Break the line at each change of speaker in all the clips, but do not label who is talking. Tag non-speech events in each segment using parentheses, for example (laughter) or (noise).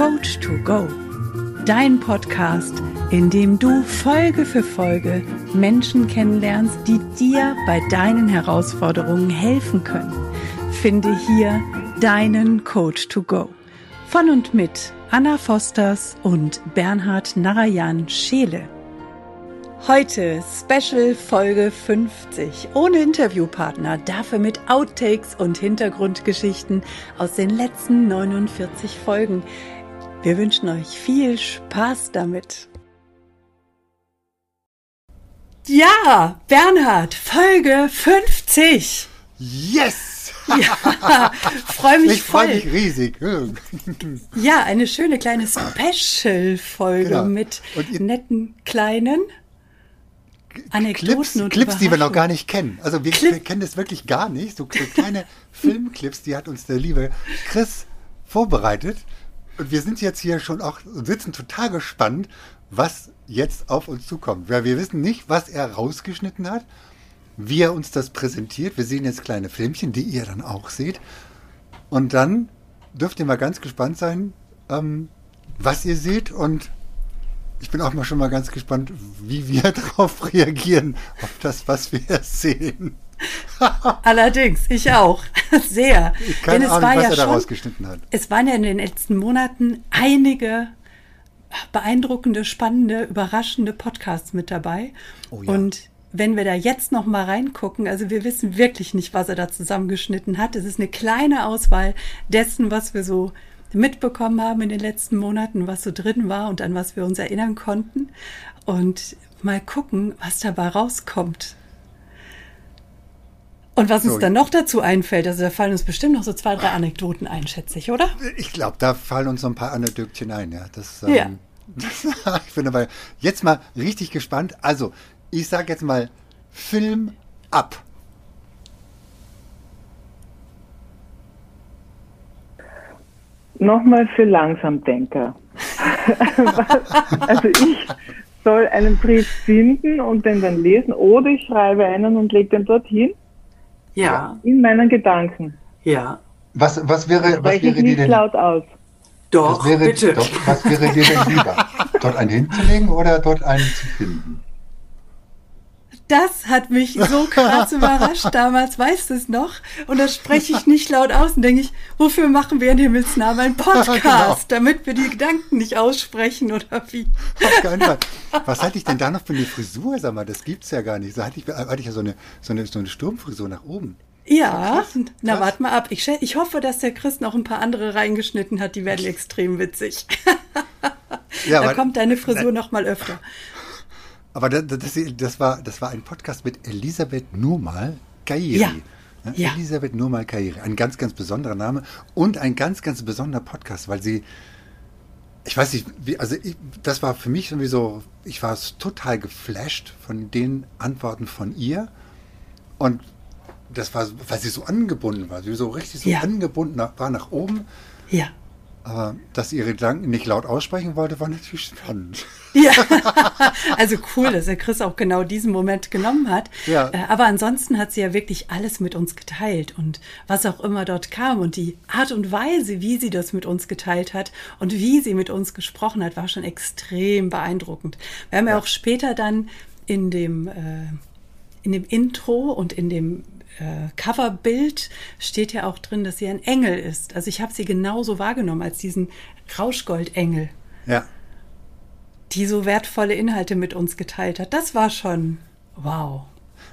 Coach to Go, dein Podcast, in dem du Folge für Folge Menschen kennenlernst, die dir bei deinen Herausforderungen helfen können. Finde hier deinen Coach to Go. Von und mit Anna Fosters und Bernhard Narayan Scheele. Heute Special Folge 50 ohne Interviewpartner, dafür mit Outtakes und Hintergrundgeschichten aus den letzten 49 Folgen. Wir wünschen euch viel Spaß damit. Ja, Bernhard, Folge 50.
Yes!
Ja, (laughs) freue mich
ich freue
voll.
mich riesig. (laughs)
Ja, eine schöne kleine Special-Folge
Genau.
mit netten kleinen Anekdoten
Clips,
und
Clips die wir noch gar nicht kennen. Also wir, wir kennen das wirklich gar nicht. So, so kleine (laughs) Filmclips, die hat uns der liebe Chris vorbereitet. Und wir sind jetzt hier schon auch, sitzen total gespannt, was jetzt auf uns zukommt. Weil wir wissen nicht, was er rausgeschnitten hat, wie er uns das präsentiert. Wir sehen jetzt kleine Filmchen, die ihr dann auch seht. Und dann dürft ihr mal ganz gespannt sein, ähm, was ihr seht. Und ich bin auch mal schon mal ganz gespannt, wie wir (laughs) darauf reagieren, auf das, was wir sehen. (laughs)
Allerdings, ich auch. (laughs) Sehr.
Keine
Denn es
Ahnung,
war
was
ja
er da
schon,
rausgeschnitten hat.
es waren ja in den letzten Monaten einige beeindruckende, spannende, überraschende Podcasts mit dabei.
Oh ja.
Und wenn wir da jetzt noch mal reingucken, also wir wissen wirklich nicht, was er da zusammengeschnitten hat. Es ist eine kleine Auswahl dessen, was wir so mitbekommen haben in den letzten Monaten, was so drin war und an was wir uns erinnern konnten. Und mal gucken, was dabei rauskommt. Und was uns
So.
dann noch dazu einfällt, also da fallen uns bestimmt noch so zwei, drei Anekdoten ein, schätze ich, oder?
Ich glaube, da fallen uns so ein paar Anekdötchen ein. Ja, das, ähm,
Ja.
das, (laughs) ich bin aber jetzt mal richtig gespannt. Also, ich sage jetzt mal Film ab.
Nochmal für Langsamdenker. (laughs) also ich soll einen Brief finden und den dann lesen oder ich schreibe einen und lege den dorthin
Ja,
in meinen Gedanken.
ja.
Was, was wäre, was
Spreche ich
wäre dir
nicht
denn,
laut aus.
was wäre, doch, was wäre dir denn lieber? (laughs) dort einen hinzulegen oder dort einen zu finden?
Das hat mich so krass (laughs) überrascht damals, weißt du es noch? Und das spreche ich nicht laut aus und denke ich, wofür machen wir in Himmelsnamen einen (laughs) Podcast?
Genau.
Damit wir die Gedanken nicht aussprechen oder wie?
Auf keinen Fall. Was hatte ich denn da noch für eine Frisur? Sag mal, das gibt's ja gar nicht. So hatte ich, hatte ich ja so eine, so eine, so eine Sturmfrisur nach oben.
Ja, na
Krass.
warte mal ab. Ich, ich hoffe, dass der Chris noch ein paar andere reingeschnitten hat, die werden (laughs) extrem witzig.
Ja,
da kommt deine Frisur noch mal öfter.
Aber das, das, das, war, das war ein Podcast mit Elisabeth Nurmal Kairi.
Ja. Ja.
Elisabeth Nurmal Kairi. Ein ganz, ganz besonderer Name und ein ganz, ganz besonderer Podcast, weil sie, ich weiß nicht, wie, also ich, das war für mich irgendwie so, ich war total geflasht von den Antworten von ihr und das war, weil sie so angebunden war, sie so richtig so
Ja.
angebunden war nach oben,
Ja.
Aber dass sie ihre Gedanken nicht laut aussprechen wollte, war natürlich spannend. (laughs)
Ja, (laughs) also cool, dass der Chris auch genau diesen Moment genommen hat.
Ja.
Äh, Aber ansonsten hat sie ja wirklich alles mit uns geteilt und was auch immer dort kam und die Art und Weise, wie sie das mit uns geteilt hat und wie sie mit uns gesprochen hat, war schon extrem beeindruckend. Wir haben ja, auch später dann in dem, äh, in dem Intro und in dem äh, Coverbild steht ja auch drin, dass sie ein Engel ist. Also ich habe sie genauso wahrgenommen als diesen Rauschgoldengel
Ja.
die so wertvolle Inhalte mit uns geteilt hat. Das war schon wow.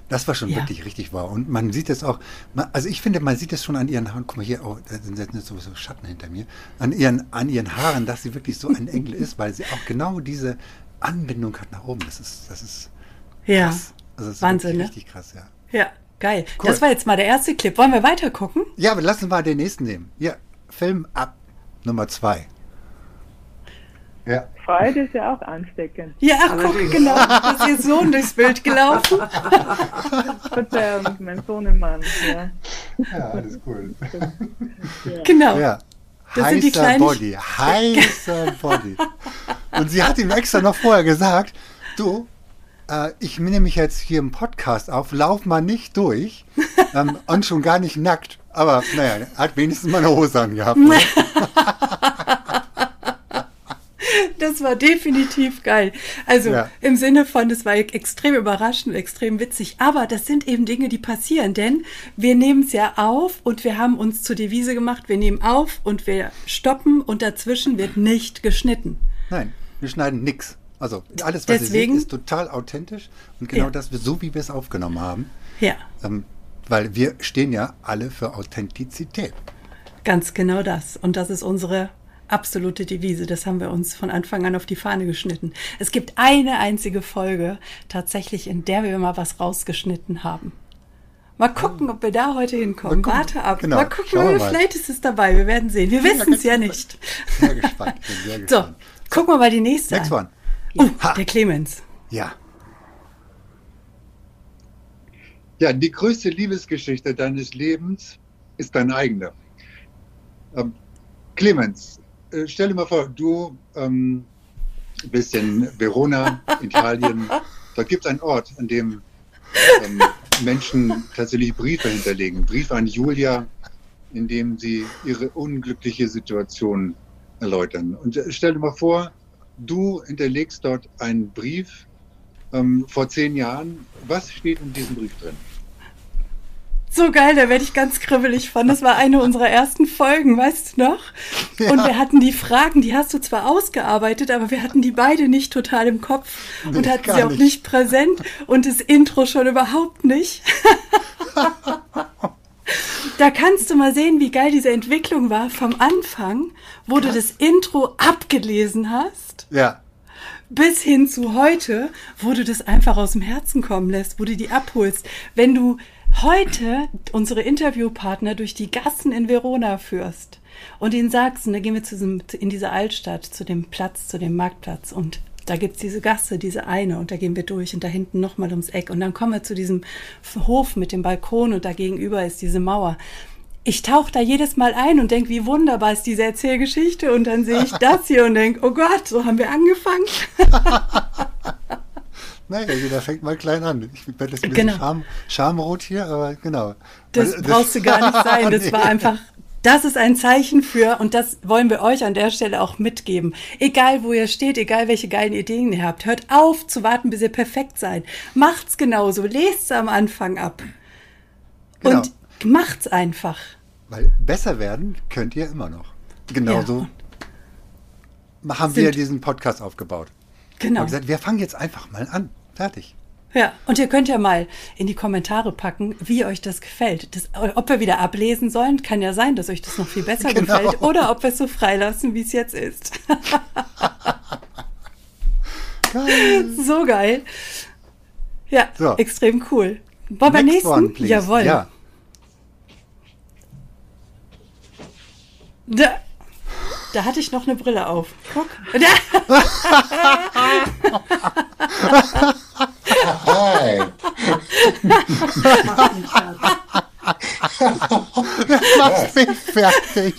Das war schon
Ja.
wirklich richtig wahr. Und man sieht es auch, man, also ich finde, man sieht es schon an ihren Haaren. Guck mal hier, oh, da sind jetzt sowieso Schatten hinter mir. An ihren, an ihren Haaren, dass sie wirklich so ein Engel ist, weil sie auch genau diese Anbindung hat nach oben. Das ist, das ist
Ja,
krass. Also das ist
Wahnsinn,
wirklich
ne?
richtig krass, ja.
Ja, geil.
Cool.
Das war jetzt mal der erste Clip. Wollen wir weiter gucken?
Ja, aber lassen wir mal den nächsten nehmen. Ja, Film ab Nummer zwei. Ja.
Freude ist ja auch ansteckend.
Ja, ach, guck, genau. Da ist ihr Sohn durchs Bild gelaufen. (laughs)
Verzeihung, mein Sohnemann. Ja.
Ja, alles cool.
Genau.
Ja.
Das sind die
heißer
kleinen-
Body, (laughs) heißer Body. Und sie hat ihm extra noch vorher gesagt, du, äh, ich nehme mich jetzt hier im Podcast auf, lauf mal nicht durch (laughs) ähm, und schon gar nicht nackt. Aber naja, hat wenigstens mal eine Hose angehabt. Ne? (laughs)
Das war definitiv geil. Also
Ja.
im Sinne von, das war extrem überraschend, extrem witzig. Aber das sind eben Dinge, die passieren, denn wir nehmen es ja auf und wir haben uns zur Devise gemacht, wir nehmen auf und wir stoppen und dazwischen wird nicht geschnitten.
Nein, wir schneiden nix. Also alles, was
Deswegen-
ihr seht, ist total authentisch und genau
Ja.
das, so wie wir es aufgenommen haben.
Ja,
Ähm, weil wir stehen ja alle für Authentizität.
ganz genau das. Und das ist unsere absolute Devise. Das haben wir uns von Anfang an auf die Fahne geschnitten. Es gibt eine einzige Folge tatsächlich, in der wir mal was rausgeschnitten haben. Mal gucken, ob wir da heute hinkommen. Warte ab.
Genau,
Mal gucken,
mal.
vielleicht ist es dabei. Wir werden sehen. Wir wissen es ja nicht.
Sehr gespannt. Bin sehr (laughs)
So,
gespannt.
gucken wir mal die nächste
Next
an.
one.
Oh,
Ha.
der Clemens.
Ja.
Ja, die größte Liebesgeschichte deines Lebens ist deine eigene. Ähm, Clemens, äh, stell dir mal vor, du ähm, bist in Verona, Italien. (laughs) Dort gibt es einen Ort, an dem ähm, Menschen tatsächlich Briefe hinterlegen. Briefe an Julia, in dem sie ihre unglückliche Situation erläutern. Und äh, stell dir mal vor, du hinterlegst dort einen Brief ähm, vor zehn Jahren. Was steht in diesem Brief drin?
So geil, da werde ich ganz kribbelig von. Das war eine unserer ersten Folgen, weißt du noch? Und wir hatten die Fragen, die hast du zwar ausgearbeitet, aber wir hatten die beide nicht total im Kopf und
Nee,
hatten sie auch
nicht.
nicht präsent und das Intro schon überhaupt nicht. (laughs) Da kannst du mal sehen, wie geil diese Entwicklung war vom Anfang, wo du das Intro abgelesen hast,
Ja.
bis hin zu heute, wo du das einfach aus dem Herzen kommen lässt, wo du die abholst. Wenn du heute unsere Interviewpartner durch die Gassen in Verona führst und ihnen sagst, und da gehen wir zu diesem, in diese Altstadt, zu dem Platz, zu dem Marktplatz und da gibt's diese Gasse, diese eine und da gehen wir durch und da hinten nochmal ums Eck und dann kommen wir zu diesem Hof mit dem Balkon und da gegenüber ist diese Mauer. Ich tauche da jedes Mal ein und denk, wie wunderbar ist diese Erzählgeschichte und dann sehe ich das hier und denk, oh Gott, so haben wir angefangen. (laughs)
Naja, jeder fängt mal klein an. Ich werde jetzt ein bisschen
Genau.
Scham, schamrot hier, aber genau.
Das
Weil-
brauchst du gar nicht (laughs) sein. Das
Nee.
war einfach, das ist ein Zeichen für, und das wollen wir euch an der Stelle auch mitgeben. Egal wo ihr steht, egal welche geilen Ideen ihr habt, hört auf zu warten, bis ihr perfekt seid. Macht's genauso, lest am Anfang ab.
Genau.
Und macht's einfach.
Weil besser werden könnt ihr immer noch. Genauso haben wir diesen Podcast aufgebaut.
Genau.
Und gesagt, wir fangen jetzt einfach mal an. Fertig.
Ja, und ihr könnt ja mal in die Kommentare packen, wie euch das gefällt. Das, ob wir wieder ablesen sollen, kann ja sein, dass euch das noch viel besser
Genau.
gefällt. Oder ob wir es so freilassen, wie es jetzt ist. (laughs)
Geil.
so geil. Ja,
So.
extrem cool. Wollen wir
Next
nächsten?
one, please.
Jawohl.
Ja.
Da, da hatte ich noch eine Brille auf. Guck. (laughs) (laughs) Da.
Hi.
Mach's mich fertig.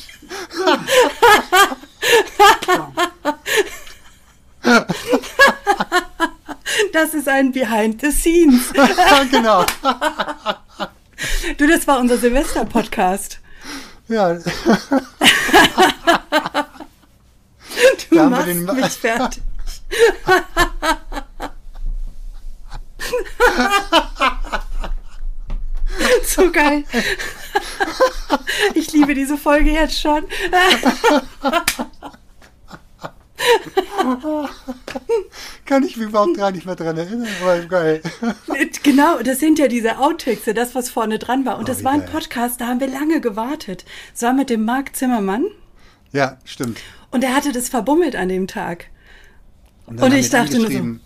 Das ist ein Behind the Scenes.
genau.
Du, das war unser Silvester-Podcast.
Ja,
Du machst
den-
mich fertig. so geil. Ich liebe diese Folge jetzt schon.
kann ich mich überhaupt gar nicht mehr dran erinnern, aber geil.
Genau, das sind ja diese Outtakes, das, was vorne dran war. Und
Oh,
das war ein
geil.
Podcast, da haben wir lange gewartet. Das war mit dem Marc Zimmermann.
Ja, stimmt.
Und er hatte das verbummelt an dem Tag. Und
haben
ich dachte nur so,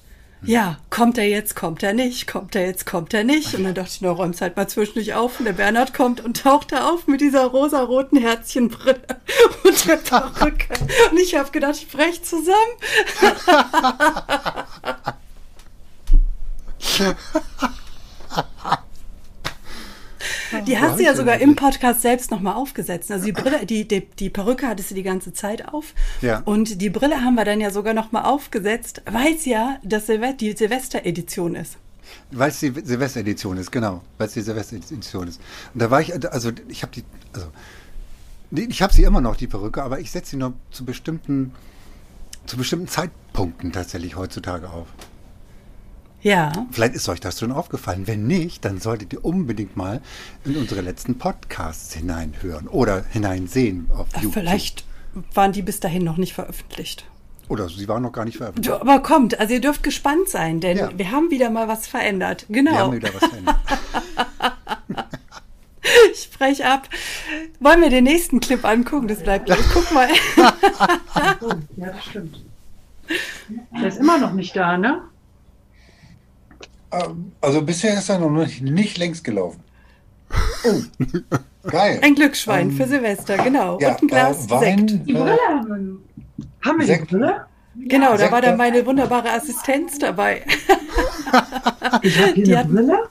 ja, kommt er jetzt, kommt er nicht, kommt er jetzt, kommt er nicht. Und dann dachte ich, na, räum's halt mal zwischendurch auf. Und der Bernhard kommt und taucht da auf mit dieser rosaroten Herzchenbrille (laughs) und der Perücke. Und ich habe gedacht, ich brech zusammen. (laughs) Die hast du ja sogar im Podcast selbst nochmal aufgesetzt. Also die Brille, die, die, die Perücke hattest du die ganze Zeit auf.
Ja.
Und die Brille haben wir dann ja sogar nochmal aufgesetzt, weil es ja das Silve die Silvester-Edition ist.
Weil es die Silvesteredition ist, genau. Weil es die Silvesteredition ist. Und da war ich, also ich habe die, also ich habe sie immer noch, die Perücke, aber ich setze sie nur zu bestimmten, zu bestimmten Zeitpunkten punkten tatsächlich heutzutage auf.
Ja.
Vielleicht ist euch das schon aufgefallen. Wenn nicht, dann solltet ihr unbedingt mal in unsere letzten Podcasts hineinhören oder hineinsehen auf
Ach,
YouTube.
Vielleicht waren die bis dahin noch nicht veröffentlicht.
Oder sie waren noch gar nicht veröffentlicht.
Aber kommt, also ihr dürft gespannt sein, denn
Ja.
wir haben wieder mal was verändert. Genau.
Wir haben wieder was verändert. (laughs) (laughs)
Ich spreche ab. Wollen wir den nächsten Clip angucken? Das bleibt gleich. Guck mal. (laughs)
Ja, das stimmt. Der ist immer noch nicht da, ne?
Ähm, Also bisher ist er noch nicht, nicht längst gelaufen. (laughs) Oh, geil.
Ein Glücksschwein
Ähm,
für Silvester, genau.
Ja,
Und ein Glas
äh, Wein,
Sekt.
Die
äh,
Brille haben wir. Haben wir die
Sekt.
Brille?
Genau, da war
Sekte.
dann meine wunderbare Assistenz dabei. (laughs)
Ich habe hier
Die
eine Brille. (laughs)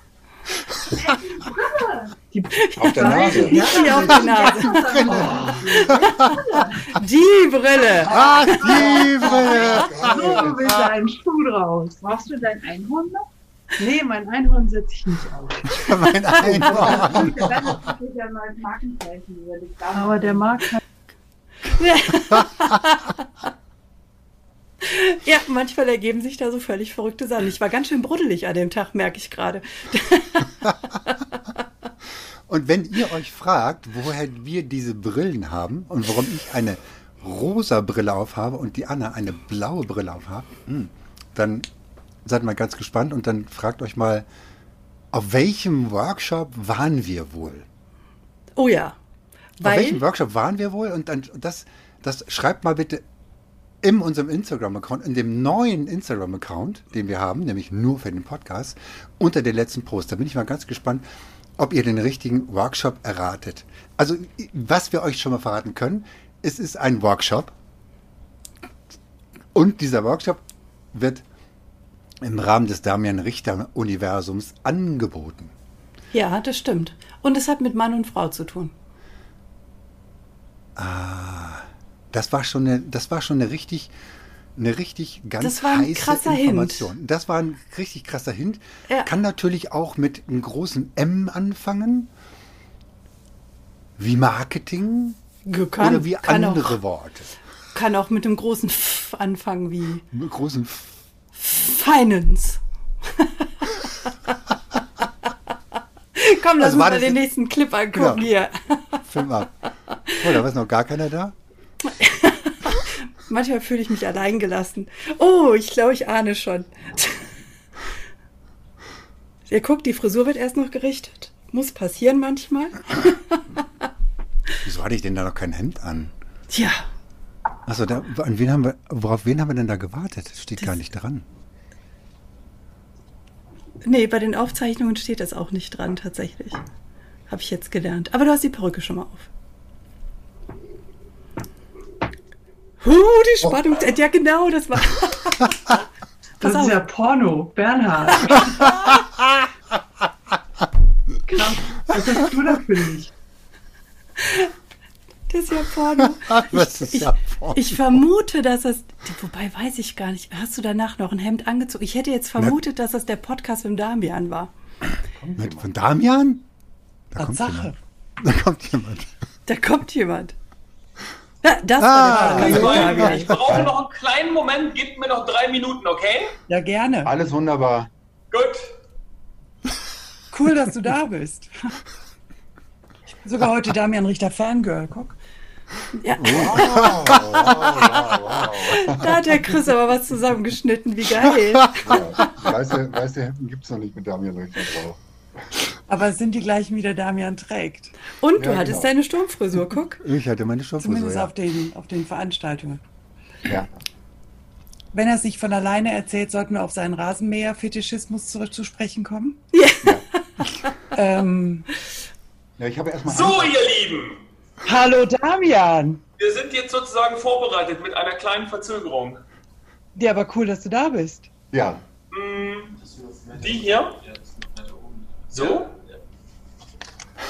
Die
auf der Nase.
Nicht die auf die Nase. Die Brille.
Ach, die Brille!
So will dein Schuh draus. Brauchst du dein Einhorn noch? Nee, mein Einhorn setze ich nicht auf. (laughs)
Mein Einhorn. (laughs)
Aber der Markt hat (laughs)
Ja, manchmal ergeben sich da so völlig verrückte Sachen. Ich war ganz schön bruddelig an dem Tag, merke ich gerade.
Und wenn ihr euch fragt, woher wir diese Brillen haben und warum ich eine rosa Brille aufhabe und die Anna eine blaue Brille aufhabe, hm, dann seid mal ganz gespannt und dann fragt euch mal, auf welchem Workshop waren wir wohl?
Oh ja.
Auf welchem
Weil,
Workshop waren wir wohl? Und dann das, das schreibt mal bitte in unserem Instagram-Account, in dem neuen Instagram-Account, den wir haben, nämlich nur für den Podcast, unter den letzten Post. Da bin ich mal ganz gespannt, ob ihr den richtigen Workshop erratet. Also, was wir euch schon mal verraten können, es ist ein Workshop. Und dieser Workshop wird im Rahmen des Damian Richter-Universums angeboten.
ja, das stimmt. Und es hat mit Mann und Frau zu tun.
Das war schon eine, das war schon eine richtig, eine richtig ganz
Das war ein
heiße
krasser Hint.
Information. Das war ein richtig krasser Hint.
Ja.
Kann natürlich auch mit einem großen M anfangen, wie Marketing
Kann,
oder wie andere
Auch,
Worte.
kann auch mit dem großen F anfangen wie
Mit großen F
Finance. Komm, lass
Also
uns mal den nächsten Clip angucken
Genau.
hier.
Film ab. Oh, da war noch gar keiner da.
Manchmal fühle ich mich allein gelassen. Oh, ich glaube, ich ahne schon. Ihr guckt, die Frisur wird erst noch gerichtet. Muss passieren manchmal.
Wieso hatte ich denn da noch kein Hemd an?
Tja,
Achso, an wen haben wir, worauf wen haben wir denn da gewartet? Steht
Das-
gar nicht dran.
Nee, bei den Aufzeichnungen steht das auch nicht dran, tatsächlich. Habe ich jetzt gelernt. Aber du hast die Perücke schon mal auf. Huh, die Spannung. Ja, genau, das war. (laughs)
Das ist ja Porno, Bernhard. (laughs) Krass. Was hast du da für dich?
Das ist ja Porno. (laughs)
Was ist
Ich,
ja Porno?
ich vermute, dass das. Wobei weiß ich gar nicht. Hast du danach noch ein Hemd angezogen? Ich hätte jetzt vermutet, dass das der Podcast mit Damian war.
Mit, von Damian? Da kommt
Tatsache.
jemand. Da kommt jemand.
Da kommt jemand. Ja, das
Ah,
war der
ja,
Podcast
ja,
Damian.
Ich brauche noch einen kleinen Moment, gebt mir noch drei Minuten, okay?
Ja, gerne.
Alles wunderbar.
Gut.
Cool, dass du da bist. (laughs) Ich bin sogar heute Damian Richter Fangirl. Guck.
Ja,
Wow, wow, wow,
da hat der Chris aber was zusammengeschnitten. Wie geil.
wow. Weiße, weiße Hemden gibt es noch nicht mit Damian Richter drauf.
Aber es sind die gleichen, wie der Damian trägt.
Und du
Ja,
hattest
genau.
deine Sturmfrisur, guck.
Ich hatte meine Stoffhose.
Zumindest
Ja.
auf, den, auf den Veranstaltungen.
Ja.
Wenn er es nicht von alleine erzählt, sollten wir auf seinen Rasenmäher-Fetischismus zurück zu sprechen kommen. ähm,
ja, ich habe erstmal.
So, ihr Lieben,
hallo Damian!
wir sind jetzt sozusagen vorbereitet mit einer kleinen Verzögerung.
Ja, aber cool, dass du da bist.
Ja,
Die hier? So?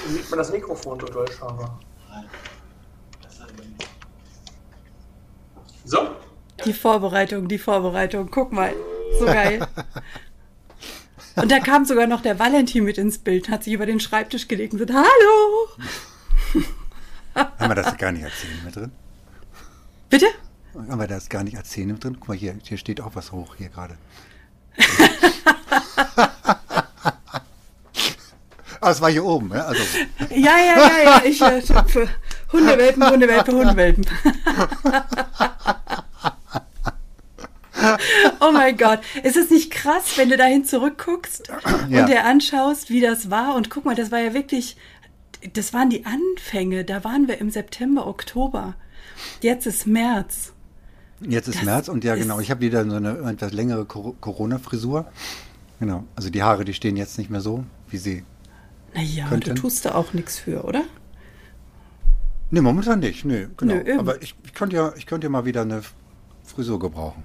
Hier sieht man das Mikrofon total scharf. So?
Die Vorbereitung, die Vorbereitung. Guck mal. So geil. (laughs) Und da kam sogar noch der Valentin mit ins Bild, hat sich über den Schreibtisch gelegt und gesagt, hallo. (laughs)
Haben wir das gar nicht erzählt mit drin?
Bitte?
Aber da ist gar nicht als Szene drin. Guck mal, hier, hier steht auch was hoch, hier gerade. (laughs) Ah, es war hier oben, ja? Also,
Ja, ja, ja, ja. Ich, äh, Hundewelpen, Hundewelpen, Hundewelpen. (laughs) (laughs) Oh mein Gott. Ist es nicht krass, wenn du dahin zurückguckst
Ja.
und dir anschaust, wie das war? Und guck mal, das war ja wirklich, das waren die Anfänge. Da waren wir im September, Oktober. Jetzt ist März.
jetzt ist
Das
März und ja, genau. Ich habe wieder so eine etwas längere Cor- Corona-Frisur. Genau. Also die Haare, die stehen jetzt nicht mehr so, wie sie.
Naja,
Könnten.
du tust da auch nichts für, oder?
Nee, momentan nicht. Nee, genau.
Nö, eben.
Aber ich, ich könnte ja, ich könnte ja mal wieder eine Frisur gebrauchen.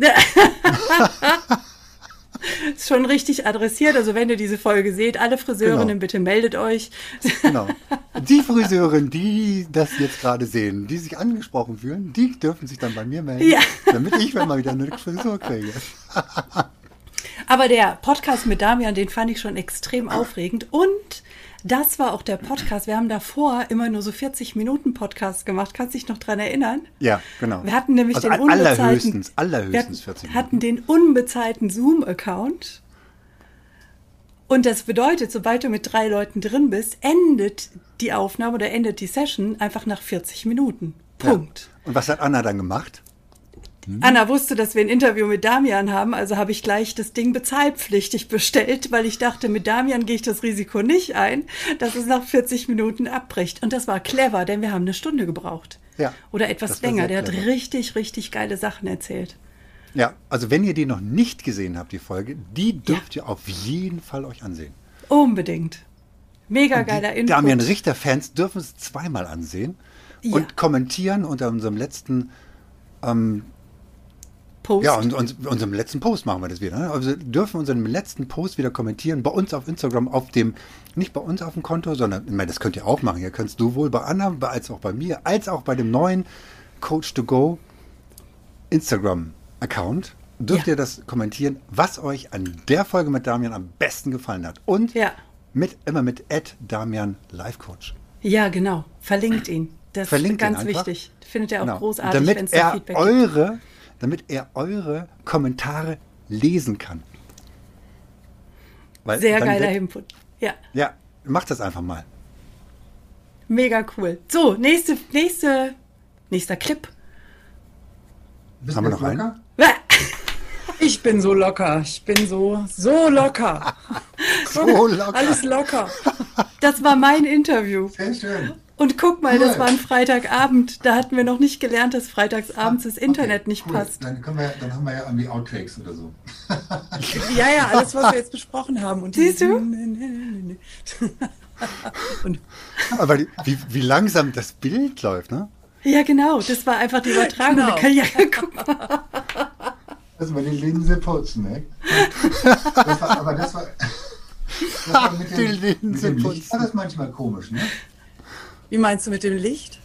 (laughs)
Ist schon richtig adressiert. Also wenn ihr diese Folge seht, alle Friseurinnen,
Genau.
bitte meldet euch.
Genau. Die Friseurin, die das jetzt gerade sehen, die sich angesprochen fühlen, die dürfen sich dann bei mir melden,
Ja.
damit ich mal wieder eine Frisur kriege.
Aber der Podcast mit Damian, den fand ich schon extrem aufregend. Und das war auch der Podcast. Wir haben davor immer nur so 40 Minuten Podcast gemacht. Kannst du dich noch dran erinnern?
Ja, genau.
Wir hatten nämlich
also
den unbezahlten,
allerhöchstens, allerhöchstens
wir
40 Minuten.
hatten den unbezahlten Zoom-Account. Und das bedeutet, sobald du mit drei Leuten drin bist, endet die Aufnahme oder endet die Session einfach nach 40 Minuten. Punkt.
Ja. Und was hat Anna dann gemacht?
Anna wusste, dass wir ein Interview mit Damian haben, also habe ich gleich das Ding bezahlpflichtig bestellt, weil ich dachte, mit Damian gehe ich das Risiko nicht ein, dass es nach 40 Minuten abbricht. Und das war clever, denn wir haben eine Stunde gebraucht.
Ja,
Oder etwas länger. Der hat richtig, richtig geile Sachen erzählt.
Ja, also wenn ihr die noch nicht gesehen habt, die Folge, die dürft ihr auf jeden Fall euch ansehen.
Unbedingt. Mega geiler
die
Input.
Damian Richter-Fans dürfen es zweimal ansehen
Ja.
und kommentieren unter unserem letzten ähm,
Post.
Ja, und, und unserem letzten Post machen wir das wieder. Ne? Also dürfen unseren letzten Post wieder kommentieren. Bei uns auf Instagram, auf dem, nicht bei uns auf dem Konto, sondern, ich meine, das könnt ihr auch machen. Ihr könnt sowohl bei Anna, als auch bei mir, als auch bei dem neuen Coach to Go Instagram-Account. Dürft
Ja.
ihr das kommentieren, was euch an der Folge mit Damian am besten gefallen hat. Und
Ja.
mit, immer mit Damian Life Coach.
ja, genau. Verlinkt ihn. Das
Verlinkt
ist ganz wichtig. Findet er auch
Genau.
großartig, wenn
damit
es Feedback gibt.
Damit er eure Kommentare lesen kann. Weil
Sehr geiler
wird-
Input. Ja.
Ja, macht das einfach mal.
Mega cool. So, nächste, nächste, nächster Clip.
Bist
Haben wir noch einen?
Ich bin so locker. Ich bin so, so locker. (laughs)
So locker.
Alles locker.
Das war mein Interview.
Sehr schön.
Und guck mal, das
Cool.
war ein Freitagabend. Da hatten wir noch nicht gelernt, dass freitagsabends das Internet
Okay,
nicht
cool.
passt.
Dann, können wir, dann haben wir ja irgendwie Outtakes oder so. (laughs)
Ja, ja, alles, was wir jetzt besprochen haben. Und
Siehst du?
Und (laughs)
Aber die, wie, wie langsam das Bild läuft, ne?
Ja, genau. Das war einfach die Übertragung.
Genau.
Kann- Ja, (laughs) guck mal.
Also mal die Linse putzen, ne? Das war, aber das war, das war mit,
Die
dem, mit
Linse
dem Licht
putzen.
war das manchmal komisch, ne?
Wie meinst du mit dem Licht?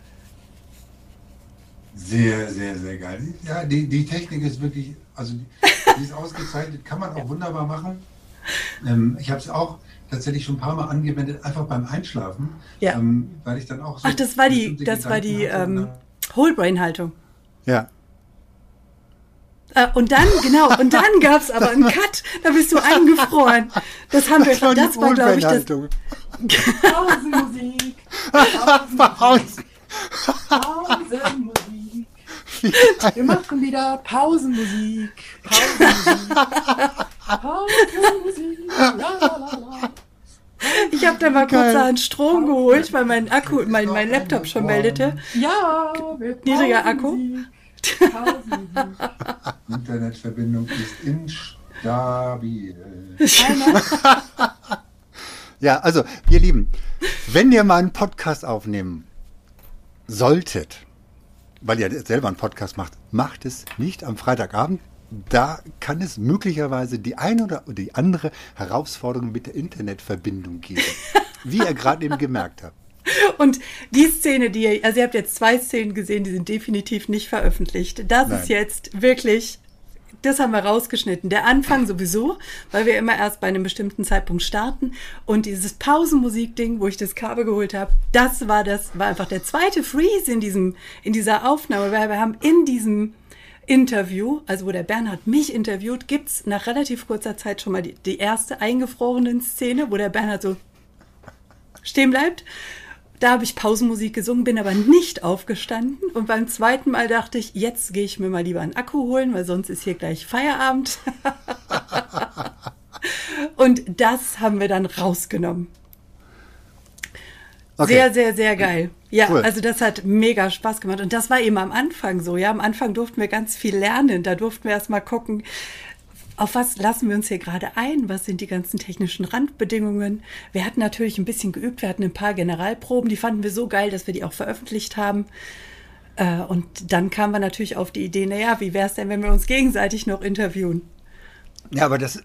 Sehr, sehr, sehr geil. Ja, die, die Technik ist wirklich, also die, die ist ausgezeichnet, kann man auch wunderbar machen. Ähm, ich habe es auch tatsächlich schon ein paar Mal angewendet, einfach beim Einschlafen,
Ja.
ähm, weil ich dann auch so
Ach, das war die, das war die
Gedanken hatte und
ähm,
dann-
Whole-Brain-Haltung.
Ja.
Äh, und dann, genau, und dann gab es aber einen Cut. Da bist du eingefroren. Das haben wir,
Das war,
das war, glaube ich, das. (laughs)
Pausenmusik.
Pausen.
Pausenmusik. Wir machen wieder Pausenmusik. Pausenmusik. Pausenmusik.
Ich habe da mal
Geil.
kurz einen Strom geholt, weil mein Akku, mein, mein Laptop schon meldete.
Ja, wir
Niedriger Akku.
Internetverbindung ist instabil.
Ja, also, ihr Lieben, wenn ihr mal einen Podcast aufnehmen solltet, weil ihr selber einen Podcast macht, macht es nicht am Freitagabend. Da kann es möglicherweise die eine oder die andere Herausforderung mit der Internetverbindung geben. (laughs) Wie ihr gerade eben gemerkt habt.
Und die Szene, die ihr, also ihr habt jetzt zwei Szenen gesehen, die sind definitiv nicht veröffentlicht. Das
Nein.
ist jetzt wirklich das haben wir rausgeschnitten. Der Anfang sowieso, weil wir immer erst bei einem bestimmten Zeitpunkt starten. Und dieses Pausenmusikding, wo ich das Kabel geholt habe, das war das, war einfach der zweite Freeze in diesem, in dieser Aufnahme, weil wir haben in diesem Interview, also wo der Bernhard mich interviewt, gibt's nach relativ kurzer Zeit schon mal die, die erste eingefrorenen Szene, wo der Bernhard so stehen bleibt. Da habe ich Pausenmusik gesungen, bin aber nicht aufgestanden. Und beim zweiten Mal dachte ich, jetzt gehe ich mir mal lieber einen Akku holen, weil sonst ist hier gleich Feierabend. (laughs) Und das haben wir dann rausgenommen.
Okay.
Sehr, sehr, sehr geil. Ja,
Cool.
also das hat mega Spaß gemacht. Und das war eben am Anfang so. Ja, am Anfang durften wir ganz viel lernen. Da durften wir erst mal gucken, auf was lassen wir uns hier gerade ein? Was sind die ganzen technischen Randbedingungen? Wir hatten natürlich ein bisschen geübt. Wir hatten ein paar Generalproben. Die fanden wir so geil, dass wir die auch veröffentlicht haben. Äh, Und dann kamen wir natürlich auf die Idee, naja, wie wäre es denn, wenn wir uns gegenseitig noch interviewen?
Ja, aber das,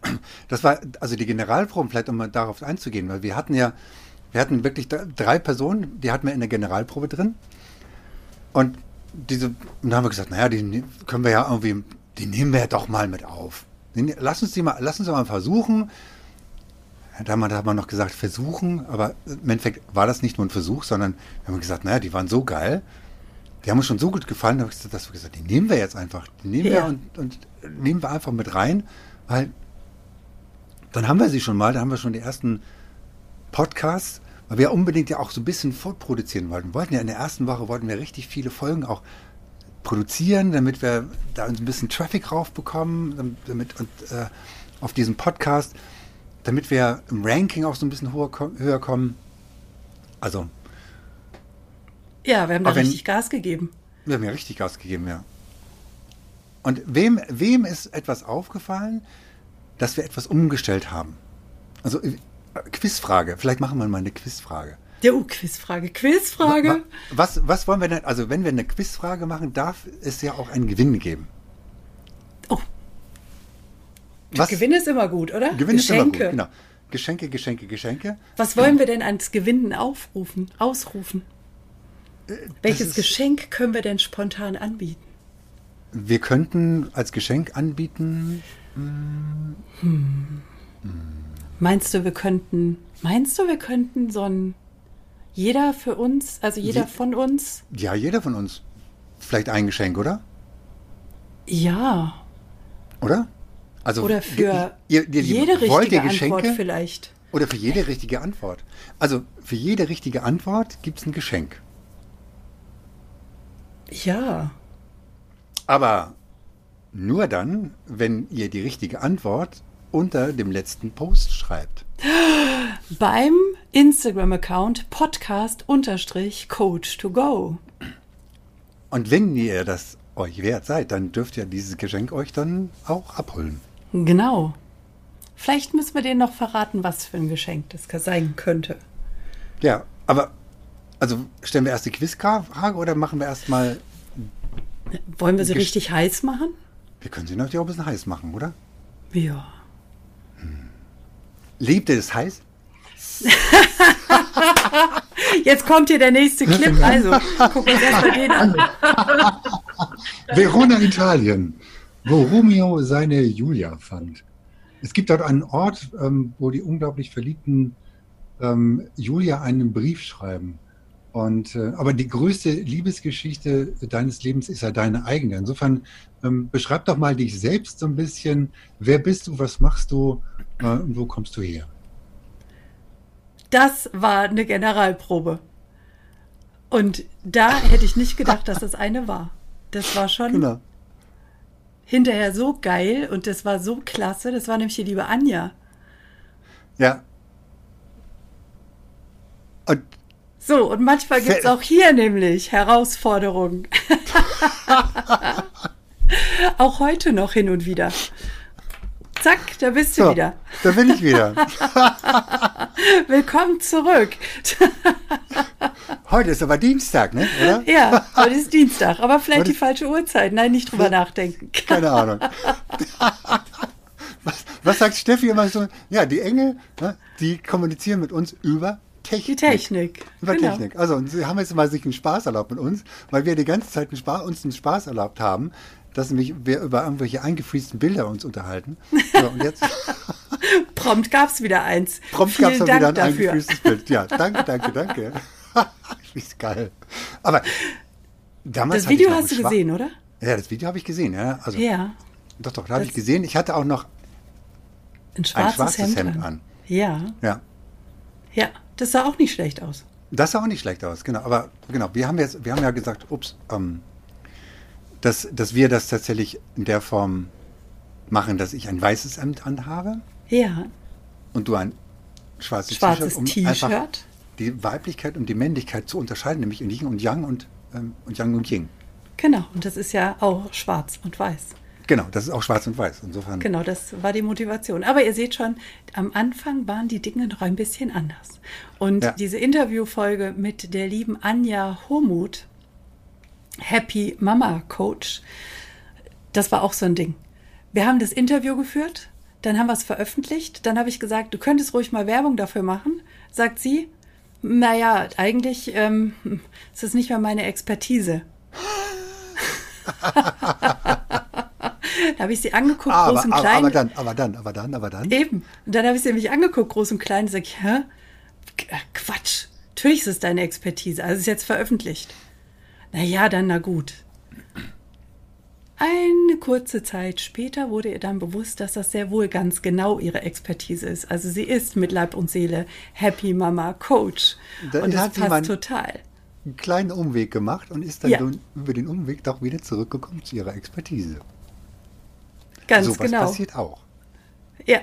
das war, also die Generalproben, vielleicht um mal darauf einzugehen, weil wir hatten ja, wir hatten wirklich drei Personen, die hatten wir in der Generalprobe drin. Und diese, und dann haben wir gesagt, naja, die ne- können wir ja irgendwie, die nehmen wir ja doch mal mit auf. Lass uns die mal, lass uns mal versuchen. Damals hat man noch gesagt, versuchen, aber im Endeffekt war das nicht nur ein Versuch, sondern wir haben gesagt, naja, die waren so geil, die haben uns schon so gut gefallen, da dass wir gesagt, die nehmen wir jetzt einfach. Die nehmen
Ja.
wir und, und nehmen wir einfach mit rein, weil dann haben wir sie schon mal, da haben wir schon die ersten Podcasts, weil wir unbedingt ja auch so ein bisschen fortproduzieren wollten. Wir wollten ja in der ersten Woche wollten wir richtig viele Folgen auch produzieren, damit wir da ein bisschen Traffic raufbekommen, damit- damit und äh, auf diesen Podcast, damit wir im Ranking auch so ein bisschen höher, ko- höher kommen. Also,
Ja, wir haben da
wenn-
richtig Gas gegeben.
wir haben ja richtig Gas gegeben, ja. Und wem, wem ist etwas aufgefallen, dass wir etwas umgestellt haben? Also äh, Quizfrage, vielleicht machen wir mal eine Quizfrage.
Ja, oh, Quizfrage, Quizfrage.
Wa- Was, was wollen wir denn, also wenn wir eine Quizfrage machen, darf es ja auch einen Gewinn geben.
Oh,
Was,
Gewinn ist immer gut, oder?
Gewinn ist immer gut,
Geschenke.
genau. Geschenke, Geschenke, Geschenke.
Was wollen wir denn ans Gewinnen aufrufen, ausrufen? Welches
Äh, ist-
Geschenk können wir denn spontan anbieten?
Wir könnten als Geschenk anbieten,
Meinst du, wir könnten, meinst du, wir könnten so ein, jeder für uns, also jeder
Je-
von uns?
ja, jeder von uns, vielleicht ein Geschenk, oder?
Ja.
Oder? Also
Oder für
ihr, ihr, ihr,
jede
ihr
richtige
Geschenke?
Antwort vielleicht.
Oder für jede richtige Antwort. Also für jede richtige Antwort gibt es ein Geschenk.
Ja.
Aber nur dann, wenn ihr die richtige Antwort unter dem letzten Post schreibt.
Beim Instagram-Account podcast-coach to go.
Und wenn ihr das euch wert seid, dann dürft ihr dieses Geschenk euch dann auch abholen.
Genau. Vielleicht müssen wir denen noch verraten, was für ein Geschenk das sein könnte.
Ja, aber also stellen wir erst die Quizfrage oder machen wir erstmal,
Wollen wir sie
Gesch-
richtig heiß machen?
wir können sie natürlich auch ein bisschen heiß machen, oder?
Ja.
Liebt ihr das heiß? (laughs)
Jetzt kommt hier der nächste Clip. Also, gucken uns erstmal den an. (laughs)
Verona, Italien, wo Romeo seine Julia fand. Es gibt dort einen Ort, ähm, wo die unglaublich Verliebten ähm, Julia einen Brief schreiben. Und, äh, aber die größte Liebesgeschichte deines Lebens ist ja deine eigene. Insofern ähm, beschreib doch mal dich selbst so ein bisschen. Wer bist du, was machst du äh, und wo kommst du her?
Das war eine Generalprobe. Und da hätte ich nicht gedacht, dass das eine war. Das war schon
Genau.
hinterher so geil und das war so klasse. Das war nämlich die liebe Anja.
Ja. Und
So, und manchmal gibt es auch hier nämlich Herausforderungen. (laughs) auch heute noch hin und wieder. Zack, da bist du
so,
wieder.
da bin ich wieder. (laughs)
Willkommen zurück. (laughs)
Heute ist aber Dienstag, ne? Oder?
ja, heute ist Dienstag, aber vielleicht
Heute-
die falsche Uhrzeit. Nein, nicht drüber nachdenken. (laughs)
Keine Ahnung. Was, was sagt Steffi immer so? Ja, die Engel, ne, die kommunizieren mit uns über Technik.
Die Technik.
Über
genau.
Technik. Also, sie haben jetzt mal sich einen Spaß erlaubt mit uns, weil wir die ganze Zeit einen Spaß, uns einen Spaß erlaubt haben, dass nämlich wir über irgendwelche eingefrieste Bilder uns unterhalten. (laughs) So, und jetzt (laughs)
Prompt gab es wieder eins.
prompt gab es wieder ein
dafür.
eingefriestes Bild. Ja, (laughs) danke, danke, danke. Ist geil. Aber damals
Das Video hast
ein
du gesehen, oder?
Ja, das Video habe ich gesehen, ja. Also,
Ja.
Doch, doch, da habe ich gesehen. Ich hatte auch noch
Ein schwarzes,
schwarzes
Hemd,
Hemd
an.
an.
Ja,
Ja,
ja. Das sah auch nicht schlecht aus.
das sah auch nicht schlecht aus, genau. Aber genau, wir haben jetzt, wir haben ja gesagt, ups, ähm, dass, dass wir das tatsächlich in der Form machen, dass ich ein weißes Hemd anhabe
Ja.
und du ein schwarzes,
Schwarzes
T-Shirt, um einfach die Weiblichkeit und die Männlichkeit zu unterscheiden, nämlich in Yin und Yang und, ähm, und Yang und Yin.
Genau. Und das ist ja auch schwarz und weiß.
Genau, das ist auch schwarz und weiß. Insofern.
Genau, das war die Motivation. Aber ihr seht schon, am Anfang waren die Dinge noch ein bisschen anders. Und
Ja.
diese Interviewfolge mit der lieben Anja Homuth, Happy Mama Coach, das war auch so ein Ding. Wir haben das Interview geführt, dann haben wir es veröffentlicht, dann habe ich gesagt, du könntest ruhig mal Werbung dafür machen. Sagt sie, naja, eigentlich ähm, ist das nicht mehr meine Expertise. (laughs) da habe ich sie angeguckt,
Ah,
groß
aber,
und
aber,
klein.
aber dann, aber dann, aber dann, aber dann.
Eben. Und dann habe ich sie nämlich angeguckt, groß und klein, und sag ich, hä? Quatsch. Natürlich ist es deine Expertise. Also es ist jetzt veröffentlicht. Na ja, dann na gut. Eine kurze Zeit später wurde ihr dann bewusst, dass das sehr wohl ganz genau ihre Expertise ist. Also sie ist mit Leib und Seele Happy Mama Coach.
Da
und das
hat sie
passt total.
einen kleinen Umweg gemacht und ist dann
Ja.
über den Umweg doch wieder zurückgekommen zu ihrer Expertise.
Ganz
so was
genau.
passiert auch.
Ja.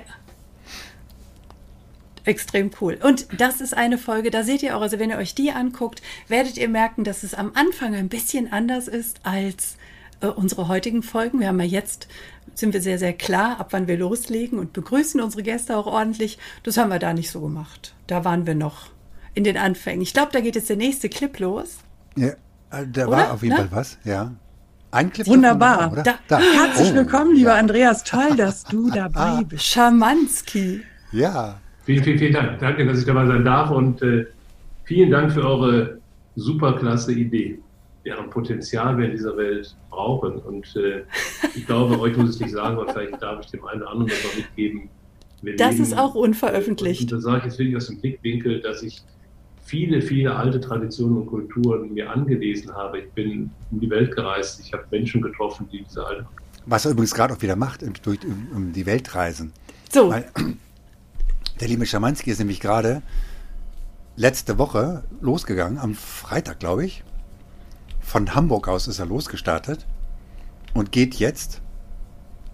Extrem cool. Und das ist eine Folge, da seht ihr auch, also wenn ihr euch die anguckt, werdet ihr merken, dass es am Anfang ein bisschen anders ist als äh, unsere heutigen Folgen. Wir haben ja jetzt, sind wir sehr, sehr klar, ab wann wir loslegen und begrüßen unsere Gäste auch ordentlich. Das haben wir da nicht so gemacht. Da waren wir noch in den Anfängen. Ich glaube, da geht jetzt der nächste Clip los.
Ja, äh, da
Oder?
war auf jeden
Ne?
Fall was, ja. Ein Clip
Wunderbar.
davon, oder?
Da-
Herzlich
Oh,
willkommen, lieber
ja.
Andreas. Toll, dass du (laughs) dabei bist.
Schamanski.
Ja,
Vielen, vielen, vielen Dank. Danke, dass ich dabei sein darf und äh, vielen Dank für eure superklasse Idee, deren Potenzial wir in dieser Welt brauchen. Und äh, ich glaube, euch muss ich nicht sagen, aber vielleicht darf ich dem einen oder anderen das noch mitgeben. Wir
Das
leben-
ist auch unveröffentlicht.
Und das sage ich jetzt wirklich aus dem Blickwinkel, dass ich viele, viele alte Traditionen und Kulturen mir angelesen habe. Ich bin um die Welt gereist, ich habe Menschen getroffen, die diese alten
was er übrigens gerade auch wieder macht, um, durch, um, um die Welt reisen.
So,
Weil der liebe Schamanski ist nämlich gerade letzte Woche losgegangen, am Freitag, glaube ich. Von Hamburg aus ist er losgestartet und geht jetzt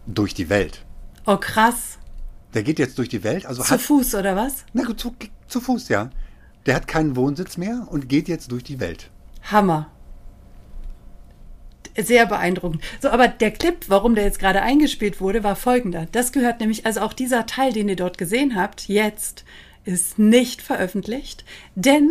durch die Welt.
oh krass.
Der geht jetzt durch die Welt, also
Zu
hat
Fuß oder was?
Na gut, zu, zu Fuß, ja. Der hat keinen Wohnsitz mehr und geht jetzt durch die Welt.
Hammer. Sehr beeindruckend. So, aber der Clip, warum der jetzt gerade eingespielt wurde, war folgender. Das gehört nämlich, also auch dieser Teil, den ihr dort gesehen habt, jetzt ist nicht veröffentlicht, denn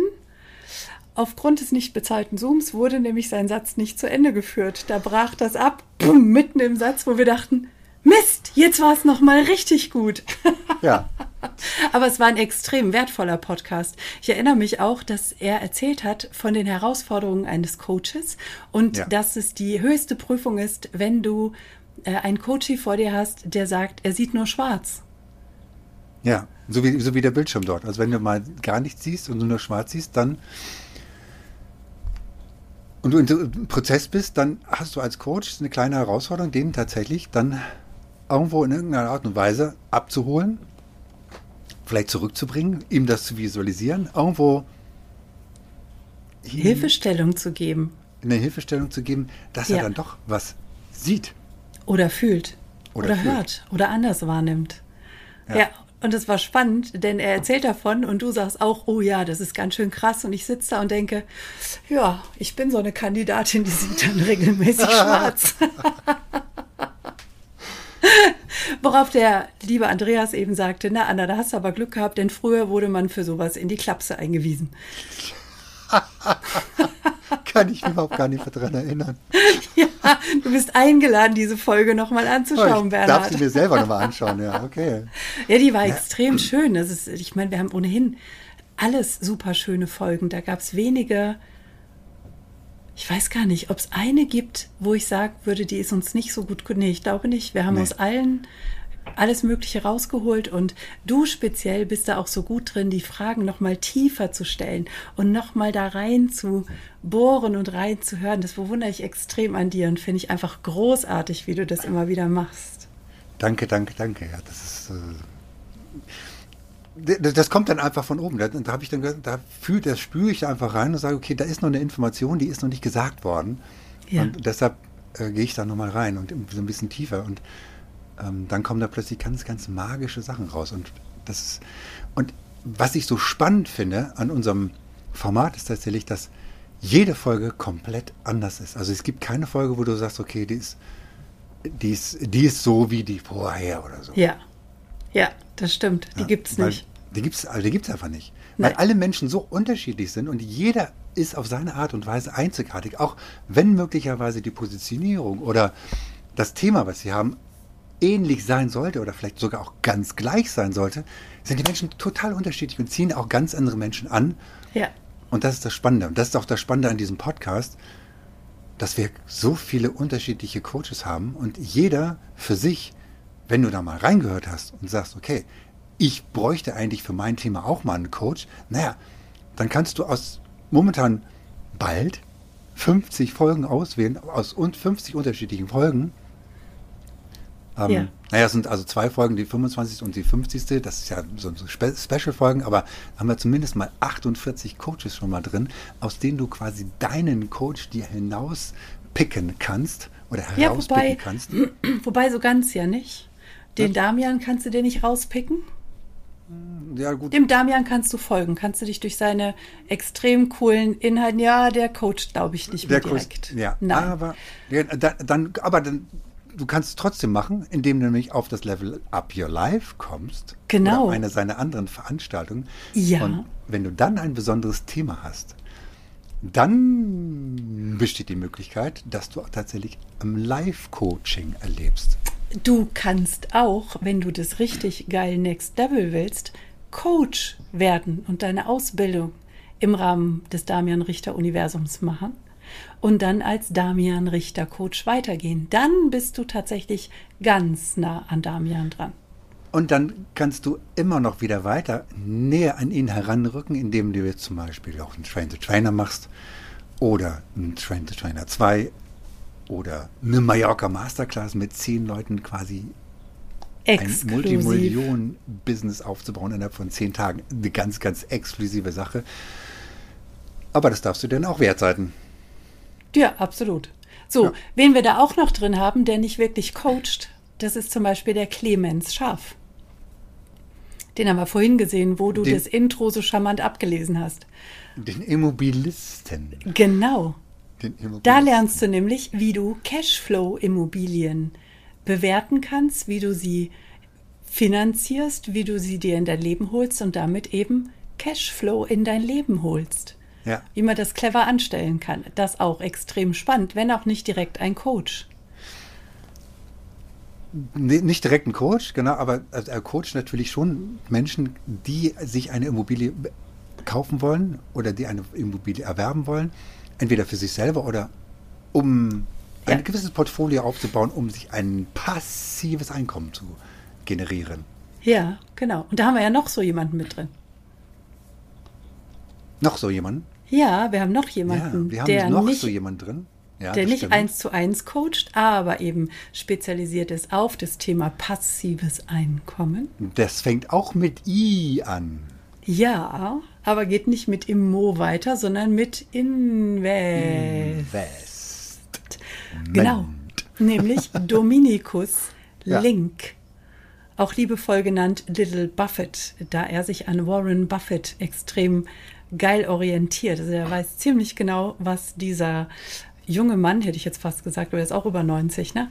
aufgrund des nicht bezahlten Zooms wurde nämlich sein Satz nicht zu Ende geführt. Da brach das ab, mitten im Satz, wo wir dachten, Mist, jetzt war es nochmal richtig gut.
Ja, (laughs)
Aber es war ein extrem wertvoller Podcast. Ich erinnere mich auch, dass er erzählt hat von den Herausforderungen eines Coaches und
Ja.
dass es die höchste Prüfung ist, wenn du äh, einen Coachie vor dir hast, der sagt, er sieht nur schwarz.
ja. So wie, so wie der Bildschirm dort. Also wenn du mal gar nichts siehst und du nur schwarz siehst, dann und du in so einem Prozess bist, dann hast du als Coach eine kleine Herausforderung, den tatsächlich dann irgendwo in irgendeiner Art und Weise abzuholen, vielleicht zurückzubringen, ihm das zu visualisieren, irgendwo
Hilfestellung zu geben
eine Hilfestellung zu geben, dass
Ja.
er dann doch was sieht.
oder fühlt
Oder
oder,
fühlt.
hört oder anders wahrnimmt.
Ja.
Ja. und es war spannend, denn er erzählt davon und du sagst auch, oh ja, das ist ganz schön krass. Und ich sitze da und denke, ja, ich bin so eine Kandidatin, die sieht dann regelmäßig (laughs) schwarz. (laughs) Worauf der liebe Andreas eben sagte, na Anna, da hast du aber Glück gehabt, denn früher wurde man für sowas in die Klapse eingewiesen. (laughs)
Kann ich mich überhaupt gar nicht mehr daran erinnern. (laughs)
Ja, du bist eingeladen, diese Folge nochmal anzuschauen,
ich darf
Bernhard.
sie mir selber nochmal anschauen, ja, okay.
Ja, die war extrem schön. Das ist, ich meine, wir haben ohnehin alles super schöne Folgen. Da gab es wenige, ich weiß gar nicht, ob es eine gibt, wo ich sagen würde, die ist uns nicht so gut. Nee, ich glaube nicht. Wir haben
Nee.
aus allen alles Mögliche rausgeholt und du speziell bist da auch so gut drin, die Fragen noch mal tiefer zu stellen und noch mal da rein zu bohren und rein zu hören. Das bewundere ich extrem an dir und finde ich einfach großartig, wie du das immer wieder machst.
Danke, danke, danke. Ja, das ist. Äh, das, kommt dann einfach von oben. Da, da habe ich dann, da fühl, das spüre ich einfach rein und sage, okay, da ist noch eine Information, die ist noch nicht gesagt worden.
Ja.
Und deshalb äh, gehe ich da nochmal rein und so ein bisschen tiefer. Und ähm, dann kommen da plötzlich ganz, ganz magische Sachen raus. Und das ist, und was ich so spannend finde an unserem Format ist tatsächlich, dass jede Folge komplett anders ist. Also es gibt keine Folge, wo du sagst, okay, die ist, die ist, die ist so wie die vorher oder so.
Ja, ja, das stimmt. Die
Ja,
gibt's
weil
nicht.
Die gibt's, also die gibt's einfach nicht.
Nein.
Weil alle Menschen so unterschiedlich sind und jeder ist auf seine Art und Weise einzigartig. Auch wenn möglicherweise die Positionierung oder das Thema, was sie haben, ähnlich sein sollte oder vielleicht sogar auch ganz gleich sein sollte, sind die Menschen total unterschiedlich und ziehen auch ganz andere Menschen an.
Ja,
Und das ist das Spannende. Und das ist auch das Spannende an diesem Podcast, dass wir so viele unterschiedliche Coaches haben und jeder für sich, wenn du da mal reingehört hast und sagst, okay, ich bräuchte eigentlich für mein Thema auch mal einen Coach, naja, dann kannst du aus momentan bald 50 Folgen auswählen, aus und 50 unterschiedlichen Folgen. Ähm,
Ja.
Naja, es sind also zwei Folgen, die 25. und die 50. Das ist ja so, so Spe Special-Folgen, aber haben wir zumindest mal 48 Coaches schon mal drin, aus denen du quasi deinen Coach dir hinauspicken kannst oder
Ja,
herauspicken
wobei-
kannst. (clears throat)
wobei so ganz ja nicht. Den Damian kannst du dir nicht rauspicken.
Ja, gut.
Dem Damian kannst du folgen, kannst du dich durch seine extrem coolen Inhalte, ja, der coacht, glaube ich, nicht mehr
Der
direkt.
ja,
Nein.
aber ja, dann, aber dann, du kannst es trotzdem machen, indem du nämlich auf das Level Up Your Life kommst.
Genau.
Oder eine seiner anderen Veranstaltungen.
Ja.
Und wenn du dann ein besonderes Thema hast, dann besteht die Möglichkeit, dass du auch tatsächlich im Live-Coaching erlebst.
Du kannst auch, wenn du das richtig geil Next Level willst, Coach werden und deine Ausbildung im Rahmen des Damian Richter Universums machen und dann als Damian Richter Coach weitergehen. Dann bist du tatsächlich ganz nah an Damian dran.
Und dann kannst du immer noch wieder weiter näher an ihn heranrücken, indem du jetzt zum Beispiel auch einen Train-the-Trainer machst oder einen Train-the-Trainer 2 oder eine Mallorca Masterclass mit zehn Leuten quasi ein
Exklusiv.
Multimillionen-Business aufzubauen innerhalb von zehn Tagen. Eine ganz, ganz exklusive Sache. Aber das darfst du denn auch wert sein.
Ja, absolut. So,
Ja.
wen wir da auch noch drin haben, der nicht wirklich coacht, das ist zum Beispiel der Clemens Scharf. Den haben wir vorhin gesehen, wo du
Den-
das Intro so charmant abgelesen hast.
Den Immobilisten.
Genau.
Den Immobilisten.
Da lernst du nämlich, wie du Cashflow-Immobilien bewerten kannst, wie du sie finanzierst, wie du sie dir in dein Leben holst und damit eben Cashflow in dein Leben holst.
Ja.
Wie man das clever anstellen kann. Das auch extrem spannend, wenn auch nicht direkt ein Coach.
Nee, nicht direkt ein Coach, genau, aber also er coacht natürlich schon Menschen, die sich eine Immobilie kaufen wollen oder die eine Immobilie erwerben wollen, entweder für sich selber oder um
Ja.
ein gewisses Portfolio aufzubauen, um sich ein passives Einkommen zu generieren.
Ja, genau. Und da haben wir ja noch so jemanden mit drin.
Noch so jemanden?
Ja, wir haben noch
Ja,
jemanden,
wir haben
der
noch
nicht
so jemanden drin. Ja,
der nicht
stimmt.
eins zu eins coacht, aber eben spezialisiert ist auf das Thema passives Einkommen.
Das fängt auch mit I an.
Ja, aber geht nicht mit Immo weiter, sondern mit Invest.
West.
Genau. Nämlich (laughs) Dominikus
Ja.
Link. Auch liebevoll genannt Little Buffett, da er sich an Warren Buffett extrem geil orientiert. Also er weiß ziemlich genau, was dieser junge Mann, hätte ich jetzt fast gesagt, oder ist auch über 90, ne?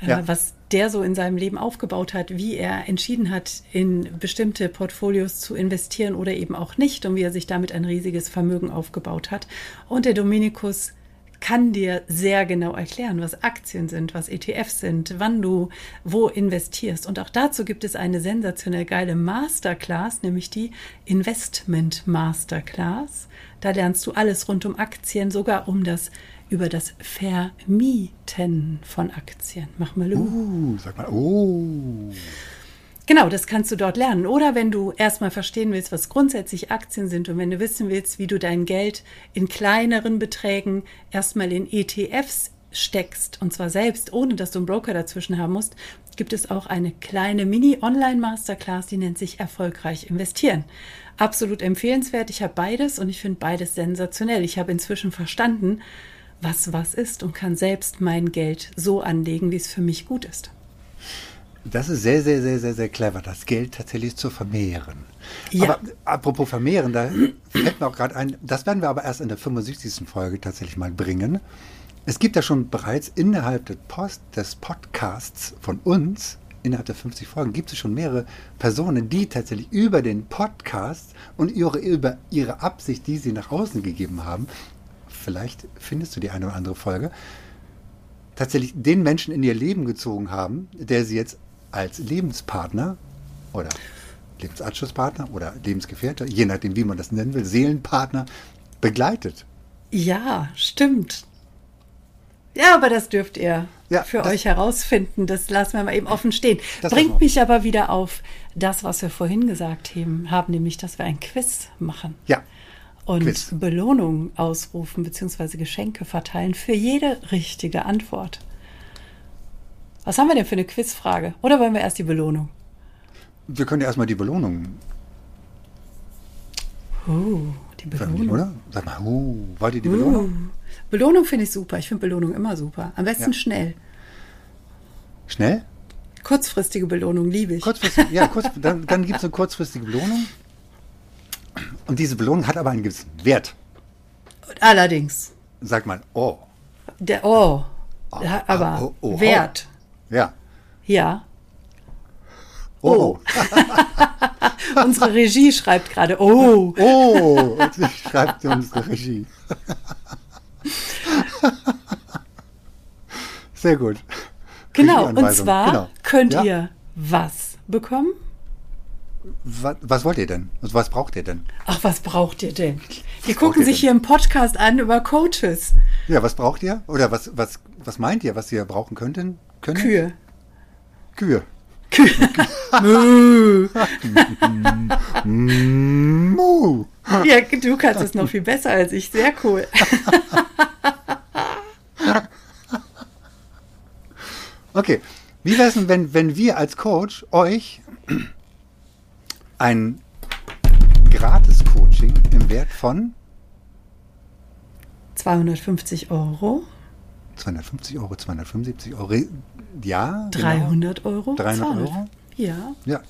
Äh,
Ja.
Was der so in seinem Leben aufgebaut hat, wie er entschieden hat, in bestimmte Portfolios zu investieren oder eben auch nicht und wie er sich damit ein riesiges Vermögen aufgebaut hat. Und der Dominikus kann dir sehr genau erklären, was Aktien sind, was ETFs sind, wann du wo investierst. Und auch dazu gibt es eine sensationell geile Masterclass, nämlich die Investment Masterclass. Da lernst du alles rund um Aktien, sogar um das über das Vermieten von Aktien. Mach mal lu.
Uh, sag mal, oh.
Genau, das kannst du dort lernen. Oder wenn du erstmal verstehen willst, was grundsätzlich Aktien sind und wenn du wissen willst, wie du dein Geld in kleineren Beträgen erstmal in ETFs steckst, und zwar selbst, ohne dass du einen Broker dazwischen haben musst, gibt es auch eine kleine Mini-Online-Masterclass, die nennt sich Erfolgreich investieren. Absolut empfehlenswert. Ich habe beides und ich finde beides sensationell. Ich habe inzwischen verstanden, was was ist und kann selbst mein Geld so anlegen, wie es für mich gut ist.
Das ist sehr, sehr, sehr, sehr, sehr clever, das Geld tatsächlich zu vermehren.
Ja.
Aber apropos vermehren, da fällt mir auch gerade ein, das werden wir aber erst in der 75. Folge tatsächlich mal bringen. Es gibt ja schon bereits innerhalb des, Post, des Podcasts von uns, innerhalb der 50 Folgen, gibt es schon mehrere Personen, die tatsächlich über den Podcast und ihre, über ihre Absicht, die sie nach außen gegeben haben, vielleicht findest du die eine oder andere Folge, tatsächlich den Menschen in ihr Leben gezogen haben, der sie jetzt als Lebenspartner oder Lebensanschlusspartner oder Lebensgefährte, je nachdem, wie man das nennen will, Seelenpartner begleitet.
Ja, stimmt. Ja, aber das dürft ihr
Ja,
für euch herausfinden. Das lassen wir mal eben offen stehen.
Das
Bringt mich aber wieder auf das, was wir vorhin gesagt haben, haben, nämlich, dass wir ein Quiz machen
Ja,
und
Quiz.
Belohnungen ausrufen bzw. Geschenke verteilen für jede richtige Antwort. Was haben wir denn für eine Quizfrage? Oder wollen wir erst die Belohnung?
wir können ja erstmal die Belohnung
Oh, die Belohnung.
oder? Sag mal, uh, wollt ihr die Belohnung?
Uh, Belohnung finde ich super. Ich finde Belohnung immer super. Am besten
Ja.
schnell.
Schnell?
Kurzfristige Belohnung liebe ich.
Kurzfristig, ja, kurz, dann, dann gibt es eine kurzfristige Belohnung. Und diese Belohnung hat aber einen gewissen Wert.
Allerdings.
Sag mal, oh,
Der Oh.
Ah,
aber
oh, oh,
Wert.
ja,
Ja.
oh, (laughs)
Unsere Regie schreibt gerade Oh.
oh, (laughs) schreibt unsere Regie. Sehr gut.
Genau. Und zwar
genau.
könnt
Ja.
ihr was bekommen?
Was, was wollt ihr denn? Also was braucht ihr denn?
Ach, was braucht ihr denn? Die
braucht
gucken sich
denn?
hier im Podcast an über Coaches.
Ja, was braucht ihr? Oder was, was, was meint ihr, was ihr brauchen könnten? Können?
Kühe.
Kühe.
Mö. (laughs)
Mu.
ja, du kannst es noch viel besser als ich. Sehr cool. (laughs)
Okay. Wie wäre es denn, wenn, wenn wir als Coach euch ein Gratis-Coaching im Wert von
250 Euro,
250 Euro, 275 Euro, ja,
300 Euro,
300
200.
Euro?
Ja.
Genau. Ja.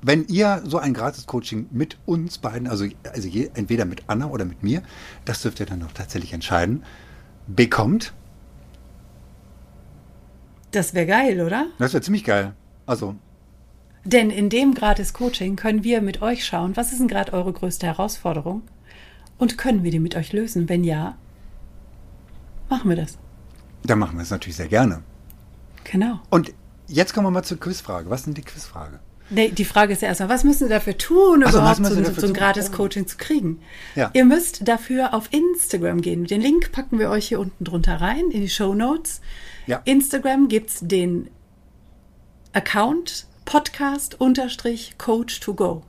Wenn ihr so ein Gratis-Coaching mit uns beiden, also, also je, entweder mit Anna oder mit mir, das dürft ihr dann auch tatsächlich entscheiden, bekommt,
Das wäre geil, oder?
das wäre ziemlich geil. Also,
Denn in dem Gratis-Coaching können wir mit euch schauen, was ist denn gerade eure größte Herausforderung? Und können wir die mit euch lösen? Wenn ja, machen wir das.
dann machen wir es natürlich sehr gerne.
Genau.
Und jetzt kommen wir mal zur Quizfrage. Was ist denn die Quizfrage?
Nee, die Frage ist ja erstmal, was müssen Sie dafür tun,
Ach so,
überhaupt so, so ein? Gratis-Coaching zu kriegen?
Ja.
Ihr müsst dafür auf Instagram gehen. Den Link packen wir euch hier unten drunter rein in die Show Notes.
Ja.
Instagram gibt es den Account podcast-coach to go.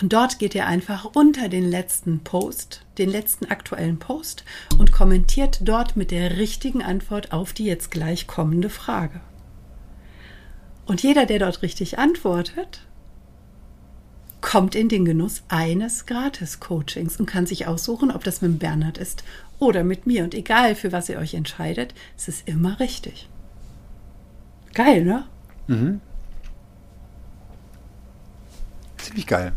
Und dort geht ihr einfach unter den letzten Post, den letzten aktuellen Post und kommentiert dort mit der richtigen Antwort auf die jetzt gleich kommende Frage. Und jeder, der dort richtig antwortet, kommt in den Genuss eines Gratis-Coachings und kann sich aussuchen, ob das mit Bernhard ist oder mit mir. Und egal, für was ihr euch entscheidet, es ist immer richtig. Geil, ne?
Ziemlich geil.